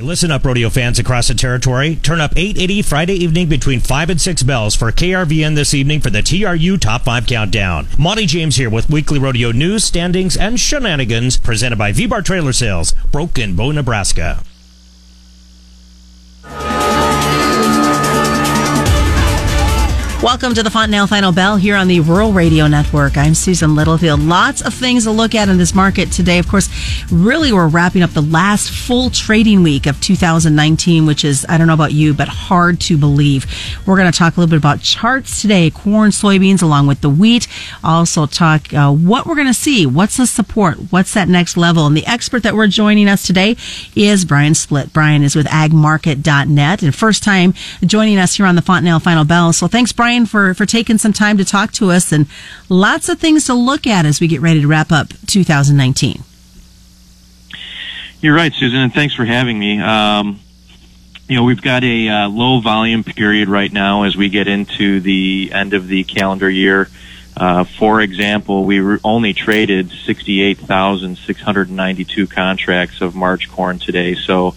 Listen up, rodeo fans across the territory. Turn up 880 Friday evening between 5 and 6 bells for KRVN this evening for the TRU Top 5 Countdown. Monty James here with weekly rodeo news, standings, and shenanigans presented by V-Bar Trailer Sales, Broken Bow, Nebraska. Welcome to the Fontanelle Final Bell here on the Rural Radio Network. I'm Susan Littlefield. Lots of things to look at in this market today. Of course, really we're wrapping up the last full trading week of 2019, which is, I don't know about you, but hard to believe. We're going to talk a little bit about charts today, corn, soybeans, along with the wheat. Also talk uh, what we're going to see. What's the support? What's that next level? And the expert that we're joining us today is Brian Splitt. Brian is with agmarket.net and first time joining us here on the Fontanelle Final Bell. So thanks, Brian Brian, for, for taking some time to talk to us and lots of things to look at as we get ready to wrap up 2019. You're right, Susan, and thanks for having me. Um, you know, we've got a uh, low volume period right now as we get into the end of the calendar year. Uh, for example, we re- only traded 68,692 contracts of March corn today. So,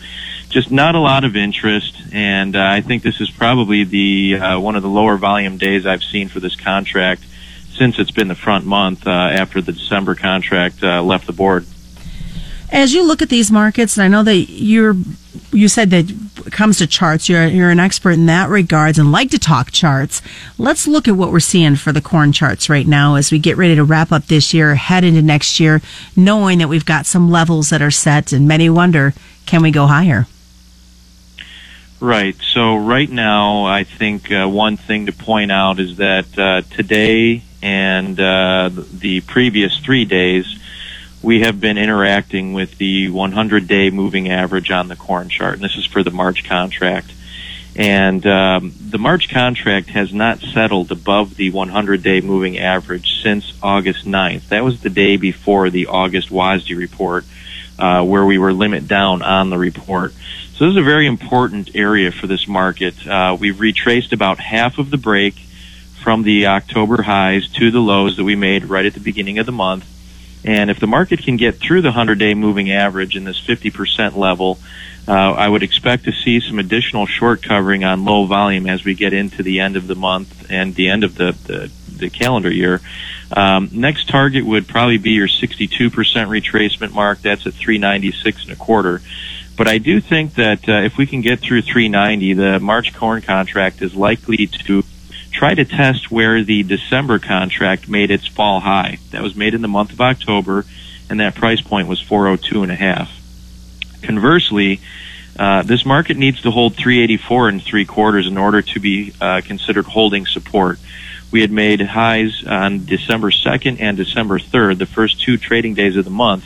just not a lot of interest, and uh, I think this is probably the uh, one of the lower volume days I've seen for this contract since it's been the front month uh, after the December contract uh, left the board. As you look at these markets, and I know that you're you said that it comes to charts, you're you're an expert in that regards and like to talk charts. Let's look at what we're seeing for the corn charts right now as we get ready to wrap up this year, head into next year, knowing that we've got some levels that are set, and many wonder, can we go higher? Right. So right now, I think uh, one thing to point out is that uh, today and uh, the previous three days, we have been interacting with the 100-day moving average on the corn chart, and this is for the March contract. And um, the March contract has not settled above the 100-day moving average since August 9th. That was the day before the August WASDE report, uh, where we were limit down on the report. So this is a very important area for this market. Uh, we've retraced about half of the break from the October highs to the lows that we made right at the beginning of the month. And if the market can get through the 100 day moving average in this 50% level, uh, I would expect to see some additional short covering on low volume as we get into the end of the month and the end of the, the, the calendar year. Um, next target would probably be your 62% retracement mark. That's at 396 and a quarter. But I do think that uh, if we can get through 390, the March corn contract is likely to try to test where the December contract made its fall high. That was made in the month of October, and that price point was 402 and a half. Conversely, uh, this market needs to hold 384 and three quarters in order to be uh, considered holding support. We had made highs on December 2nd and December 3rd, the first two trading days of the month,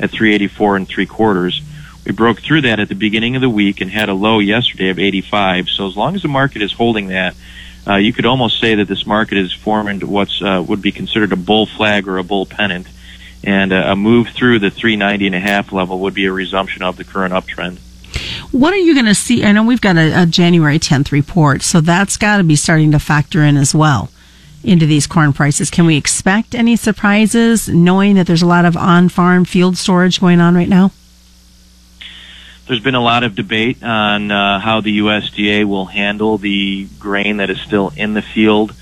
at 384 and three quarters. We broke through that at the beginning of the week and had a low yesterday of 85. So as long as the market is holding that, uh, you could almost say that this market is forming what's uh, would be considered a bull flag or a bull pennant, and uh, a move through the 390 and a half level would be a resumption of the current uptrend. What are you going to see? I know we've got a, a January 10th report, so that's got to be starting to factor in as well into these corn prices. Can we expect any surprises, knowing that there's a lot of on-farm field storage going on right now? There's been a lot of debate on uh, how the USDA will handle the grain that is still in the field,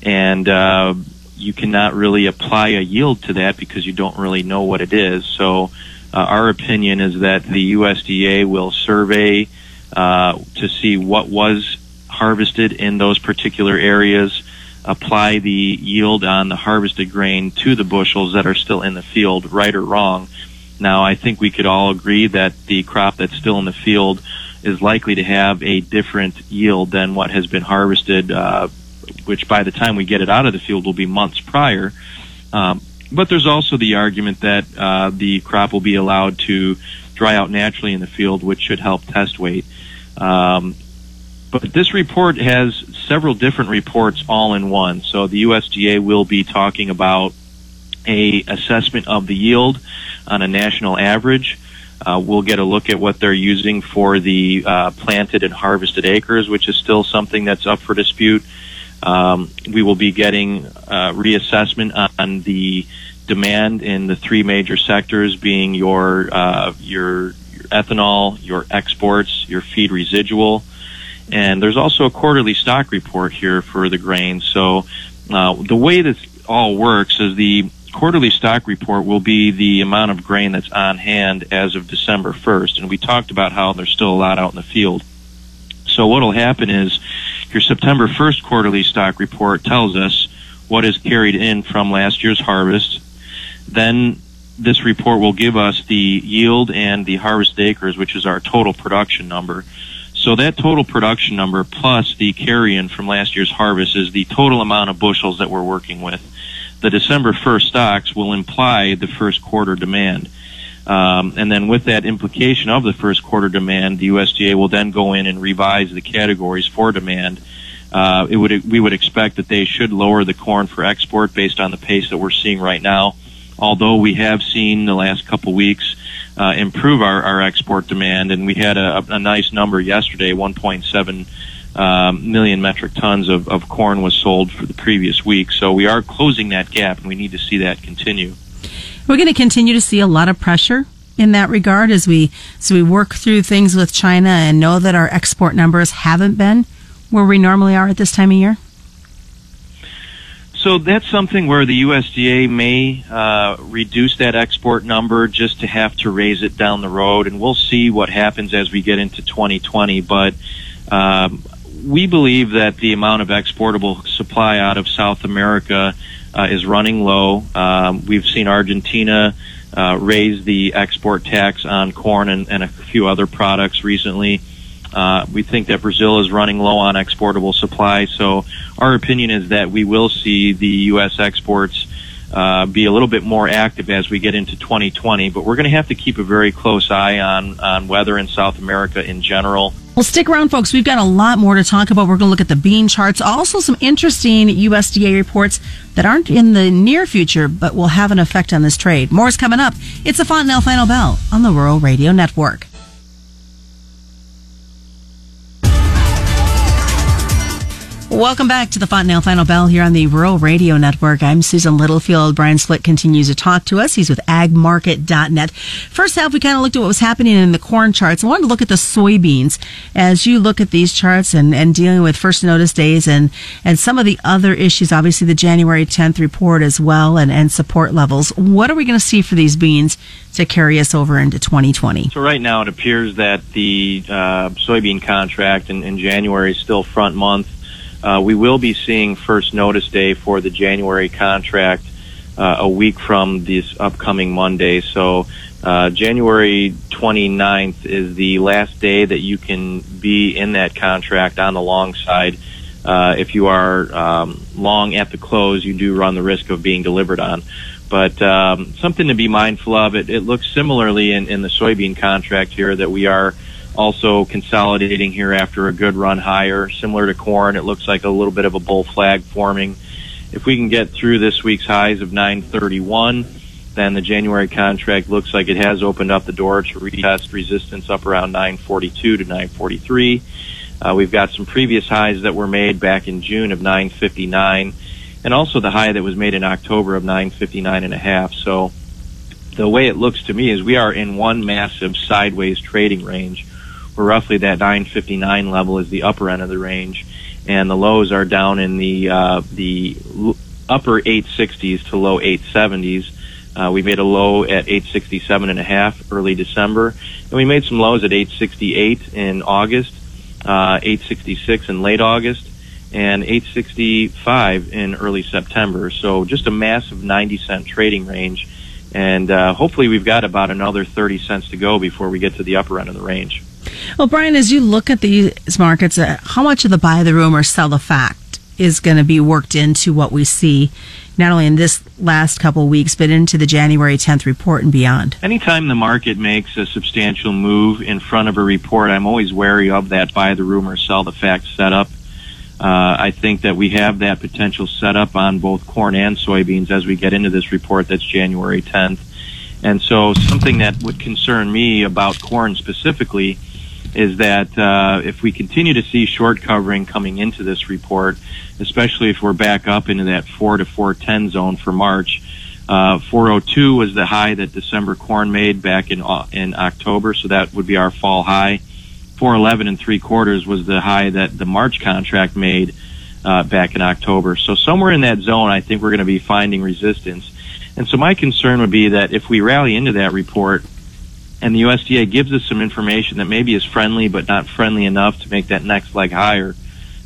and uh, you cannot really apply a yield to that because you don't really know what it is. So, uh, our opinion is that the USDA will survey uh, to see what was harvested in those particular areas, apply the yield on the harvested grain to the bushels that are still in the field, right or wrong now, I think we could all agree that the crop that's still in the field is likely to have a different yield than what has been harvested, uh, which by the time we get it out of the field will be months prior. Um, but there's also the argument that uh, the crop will be allowed to dry out naturally in the field, which should help test weight. Um, but this report has several different reports all in one. So the USDA will be talking about a assessment of the yield on a national average. Uh, we'll get a look at what they're using for the uh, planted and harvested acres, which is still something that's up for dispute. Um, we will be getting uh, reassessment on the demand in the three major sectors, being your uh, your, ethanol, your exports, your feed residual, and there's also a quarterly stock report here for the grain. So uh, the way this all works is the quarterly stock report will be the amount of grain that's on hand as of December 1st, and we talked about how there's still a lot out in the field. So what will happen is your September 1st quarterly stock report tells us what is carried in from last year's harvest. Then this report will give us the yield and the harvest acres, which is our total production number. So that total production number plus the carry-in from last year's harvest is the total amount of bushels that we're working with. The December 1st stocks will imply the first quarter demand. Um, and then with that implication of the first quarter demand, the USDA will then go in and revise the categories for demand. Uh, it would we would expect that they should lower the corn for export based on the pace that we're seeing right now. Although we have seen the last couple weeks uh, improve our, our export demand, and we had a, a nice number yesterday, 1.7 um, million metric tons of, of corn was sold for the previous week. So we are closing that gap, and we need to see that continue. We're going to continue to see a lot of pressure in that regard as we as we work through things with China and know that our export numbers haven't been where we normally are at this time of year. So that's something where the USDA may uh, reduce that export number just to have to raise it down the road, and we'll see what happens as we get into 2020. But um, we believe that the amount of exportable supply out of South America uh, is running low. Um, we've seen Argentina uh, raise the export tax on corn and, and a few other products recently. Uh, we think that Brazil is running low on exportable supply. So our opinion is that we will see the U.S. exports uh, be a little bit more active as we get into 2020. But we're going to have to keep a very close eye on, on weather in South America in general. Well, stick around, folks. We've got a lot more to talk about. We're going to look at the bean charts, also some interesting USDA reports that aren't in the near future, but will have an effect on this trade. More is coming up. It's a Fontanelle Final Bell on the Rural Radio Network. Welcome back to the Fontanelle Final Bell here on the Rural Radio Network. I'm Susan Littlefield. Brian Slick continues to talk to us. He's with agmarket.net. First half, we kind of looked at what was happening in the corn charts. I wanted to look at the soybeans as you look at these charts and, and dealing with first notice days and, and some of the other issues, obviously the January 10th report as well and, and support levels. What are we going to see for these beans to carry us over into 2020? So right now it appears that the uh, soybean contract in, in January is still front month uh, we will be seeing first notice day for the January contract uh, a week from this upcoming Monday. So uh, January 29th is the last day that you can be in that contract on the long side. Uh, if you are um, long at the close, you do run the risk of being delivered on. But um, something to be mindful of. It, it looks similarly in, in the soybean contract here that we are also consolidating here after a good run higher. Similar to corn, it looks like a little bit of a bull flag forming. If we can get through this week's highs of 931, then the January contract looks like it has opened up the door to retest resistance up around 942 to 943. Uh, we've got some previous highs that were made back in June of 959, and also the high that was made in October of 959 and a half. So the way it looks to me is we are in one massive sideways trading range where roughly that 959 level is the upper end of the range, and the lows are down in the uh, the upper 860s to low 870s. Uh, we made a low at 867 and a half early December, and we made some lows at 868 in August, uh, 866 in late August, and 865 in early September. So just a massive 90 cent trading range, and uh, hopefully we've got about another 30 cents to go before we get to the upper end of the range. Well, Brian, as you look at these markets, uh, how much of the buy the rumor, sell the fact is going to be worked into what we see, not only in this last couple weeks, but into the January 10th report and beyond? Anytime the market makes a substantial move in front of a report, I'm always wary of that buy the rumor, sell the fact setup. Uh, I think that we have that potential setup on both corn and soybeans as we get into this report that's January 10th. And so something that would concern me about corn specifically is that uh, if we continue to see short covering coming into this report, especially if we're back up into that 4 to 410 zone for March, Uh, 402 was the high that December corn made back in uh, in October, so that would be our fall high. 411 and three quarters was the high that the March contract made uh, back in October. So somewhere in that zone, I think we're going to be finding resistance. And so my concern would be that if we rally into that report and the USDA gives us some information that maybe is friendly but not friendly enough to make that next leg higher,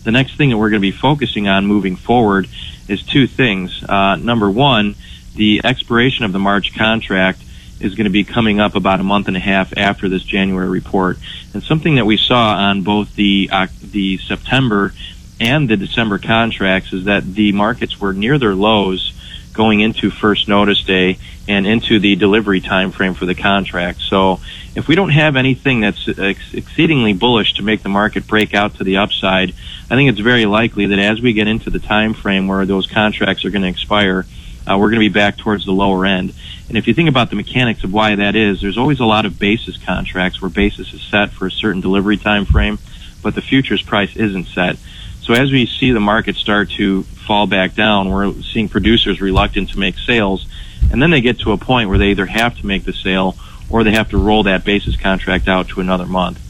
the next thing that we're going to be focusing on moving forward is two things. Uh, number one, the expiration of the March contract is going to be coming up about a month and a half after this January report. And something that we saw on both the uh, the September and the December contracts is that the markets were near their lows going into first notice day and into the delivery time frame for the contract. So if we don't have anything that's ex- exceedingly bullish to make the market break out to the upside, I think it's very likely that as we get into the time frame where those contracts are going to expire, uh, we're going to be back towards the lower end. And if you think about the mechanics of why that is, there's always a lot of basis contracts where basis is set for a certain delivery time frame, but the futures price isn't set. So as we see the market start to fall back down, we're seeing producers reluctant to make sales, and then they get to a point where they either have to make the sale or they have to roll that basis contract out to another month.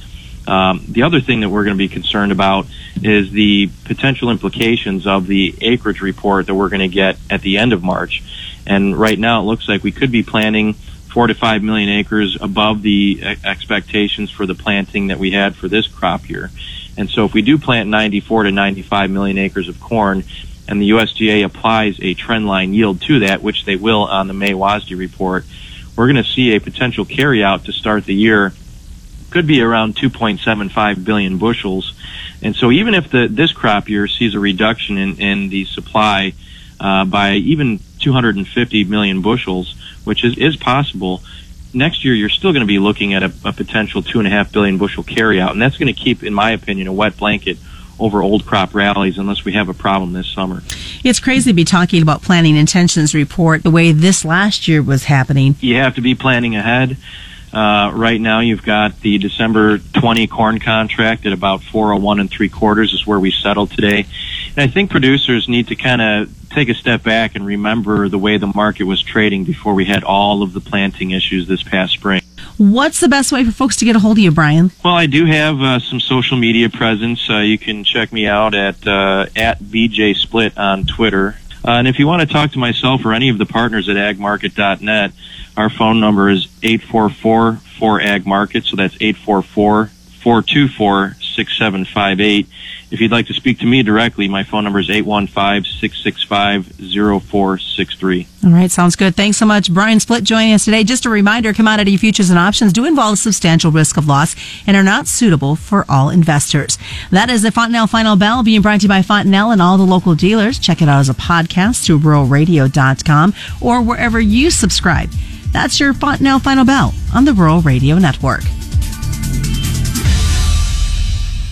Um, the other thing that we're going to be concerned about is the potential implications of the acreage report that we're going to get at the end of March. And right now, it looks like we could be planting four to five million acres above the expectations for the planting that we had for this crop year. And so, if we do plant 94 to 95 million acres of corn, and the USDA applies a trendline yield to that, which they will on the May WASDE report, we're going to see a potential carryout to start the year. Could be around 2.75 billion bushels. And so even if the this crop year sees a reduction in, in the supply uh, by even 250 million bushels, which is, is possible, next year you're still going to be looking at a, a potential two and a half billion bushel carryout, and that's going to keep, in my opinion, a wet blanket over old crop rallies unless we have a problem this summer. It's crazy to be talking about planning intentions report the way this last year was happening. You have to be planning ahead. Uh, right now, you've got the December 20 corn contract at about 401 and three quarters is where we settled today. And I think producers need to kind of take a step back and remember the way the market was trading before we had all of the planting issues this past spring. What's the best way for folks to get a hold of you, Brian? Well, I do have uh, some social media presence. Uh, you can check me out at uh, at BJ Splitt on Twitter. Uh, and if you want to talk to myself or any of the partners at agmarket.net, our phone number is 844 4 Market. So that's 844 424 6758. If you'd like to speak to me directly, my phone number is 815-665-0463. All right, sounds good. Thanks so much. Brian Splitt joining us today. Just a reminder, commodity futures and options do involve substantial risk of loss and are not suitable for all investors. That is the Fontanelle Final Bell being brought to you by Fontanelle and all the local dealers. Check it out as a podcast through ruralradio.com or wherever you subscribe. That's your Fontanelle Final Bell on the Rural Radio Network.